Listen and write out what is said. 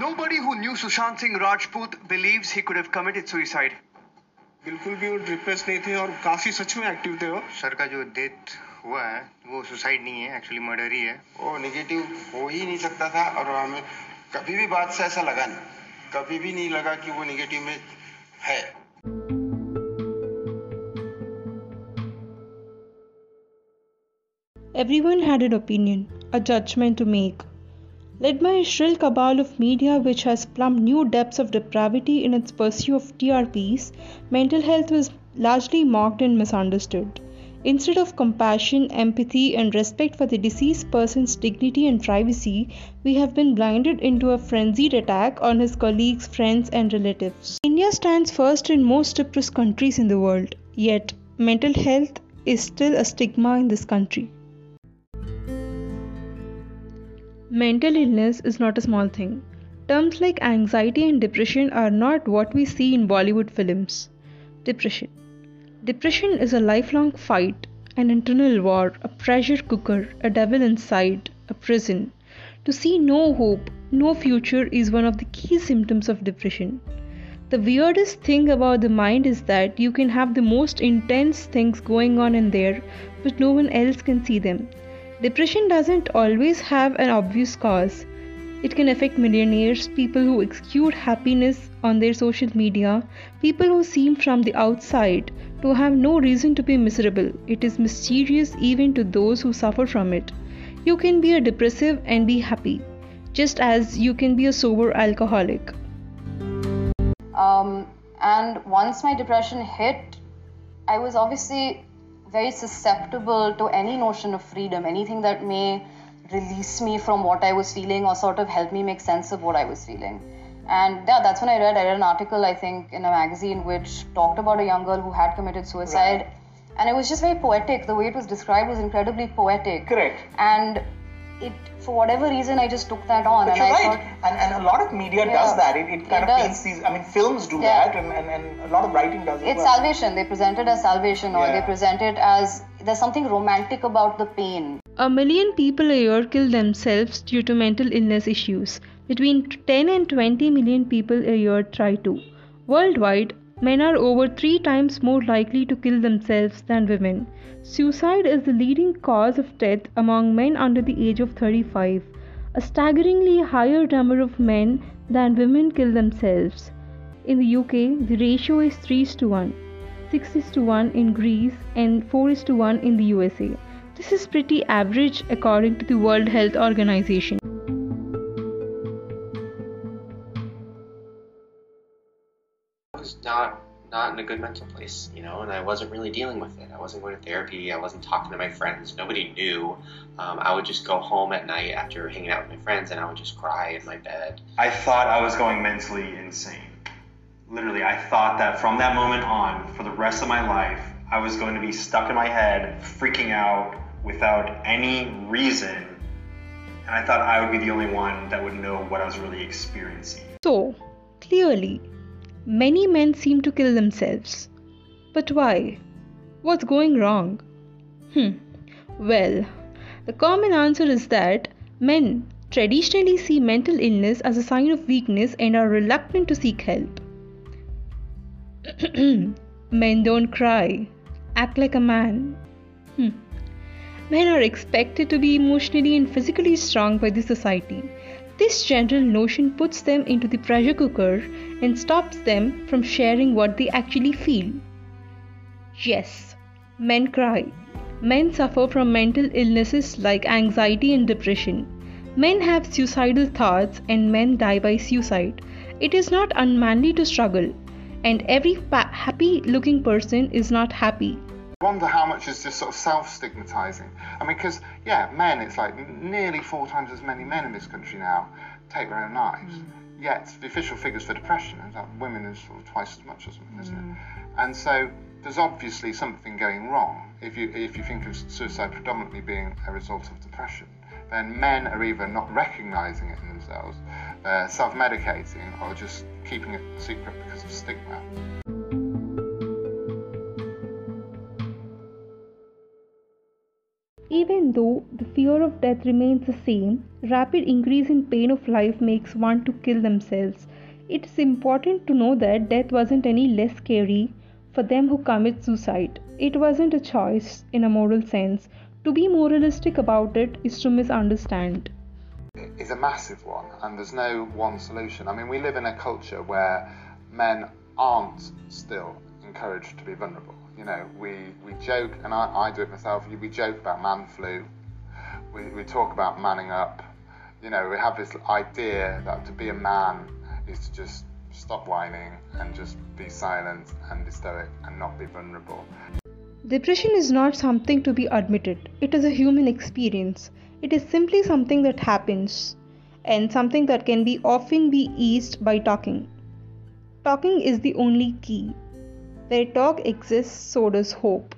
Nobody who knew Sushant Singh Rajput believes he could have committed suicide. बिल्कुल भी वो depress नहीं थे और काफ़ी सच में एक्टिव थे वो सर का जो डेथ हुआ है वो सुसाइड नहीं है एक्चुअली मर्डर ही है वो निगेटिव हो ही नहीं सकता था और हमें कभी भी बात से ऐसा लगा नहीं कभी भी नहीं लगा कि वो निगेटिव में है Everyone had an opinion, a judgment to make. Led by a shrill cabal of media which has plumbed new depths of depravity in its pursuit of TRPs, mental health was largely mocked and misunderstood. Instead of compassion, empathy, and respect for the deceased person's dignity and privacy, we have been blinded into a frenzied attack on his colleagues, friends, and relatives. India stands first in most depressed countries in the world, yet, mental health is still a stigma in this country. Mental illness is not a small thing. Terms like anxiety and depression are not what we see in Bollywood films. Depression. Depression is a lifelong fight, an internal war, a pressure cooker, a devil inside, a prison. To see no hope, no future is one of the key symptoms of depression. The weirdest thing about the mind is that you can have the most intense things going on in there, but no one else can see them. Depression doesn't always have an obvious cause. It can affect millionaires, people who exude happiness on their social media, people who seem from the outside to have no reason to be miserable. It is mysterious even to those who suffer from it. You can be a depressive and be happy, just as you can be a sober alcoholic. Um, and once my depression hit, I was obviously very susceptible to any notion of freedom, anything that may release me from what I was feeling or sort of help me make sense of what I was feeling. And yeah, that's when I read. I read an article, I think, in a magazine which talked about a young girl who had committed suicide. Right. And it was just very poetic. The way it was described was incredibly poetic. Correct. And it, for whatever reason, I just took that on. But and you're I right. thought, and, and a lot of media Yeah. does that. It, it kind It of does. paints these. I mean, films do Yeah. that, and, and, and a lot of writing does as it's well. salvation. They present it as salvation, or Yeah. they present it as there's something romantic about the pain. A million people a year kill themselves due to mental illness issues. Between 10 and 20 million people a year try to. Worldwide, men are over three times more likely to kill themselves than women. Suicide is the leading cause of death among men under the age of 35. A staggeringly higher number of men than women kill themselves. In the UK, the ratio is 3 to 1, 6 is to 1 in Greece, and 4 is to 1 in the USA. This is pretty average according to the World Health Organization. Not not in a good mental place, you know, and I wasn't really dealing with it. I wasn't going to therapy. I wasn't talking to my friends. Nobody knew. Um, I would just go home at night after hanging out with my friends, and I would just cry in my bed. I thought I was going mentally insane. Literally, I thought that from that moment on, for the rest of my life, I was going to be stuck in my head, freaking out without any reason. And I thought I would be the only one that would know what I was really experiencing. So, clearly, many men seem to kill themselves. But why? What's going wrong? Hmm. Well, the common answer is that men traditionally see mental illness as a sign of weakness and are reluctant to seek help. men don't cry. Act like a man. Hmm. Men are expected to be emotionally and physically strong by the society. This general notion puts them into the pressure cooker and stops them from sharing what they actually feel. Yes, men cry. Men suffer from mental illnesses like anxiety and depression. Men have suicidal thoughts and men die by suicide. It is not unmanly to struggle, and every pa- happy looking person is not happy. I wonder how much is just sort of self-stigmatizing. I mean, because yeah, men, it's like nearly four times as many men in this country now take their own lives. Yet the official figures for depression is that women is sort of twice as much as men, isn't it? And so there's obviously something going wrong if you if you think of suicide predominantly being a result of depression. Then men are either not recognizing it in themselves, uh, self-medicating, or just keeping it secret because of stigma. The fear of death remains the same, rapid increase in pain of life makes one to kill themselves. It is important to know that death wasn't any less scary for them who commit suicide. It wasn't a choice in a moral sense. To be moralistic about it is to misunderstand. Is a massive one, and there's no one solution. I mean, we live in a culture where men aren't still encouraged to be vulnerable. You know, we, we joke, and I, I do it myself, we joke about man flu, we, we talk about manning up. You know, we have this idea that to be a man is to just stop whining and just be silent and be stoic and not be vulnerable. Depression is not something to be admitted, it is a human experience. It is simply something that happens and something that can be often be eased by talking. Talking is the only key. Where talk exists, so does hope.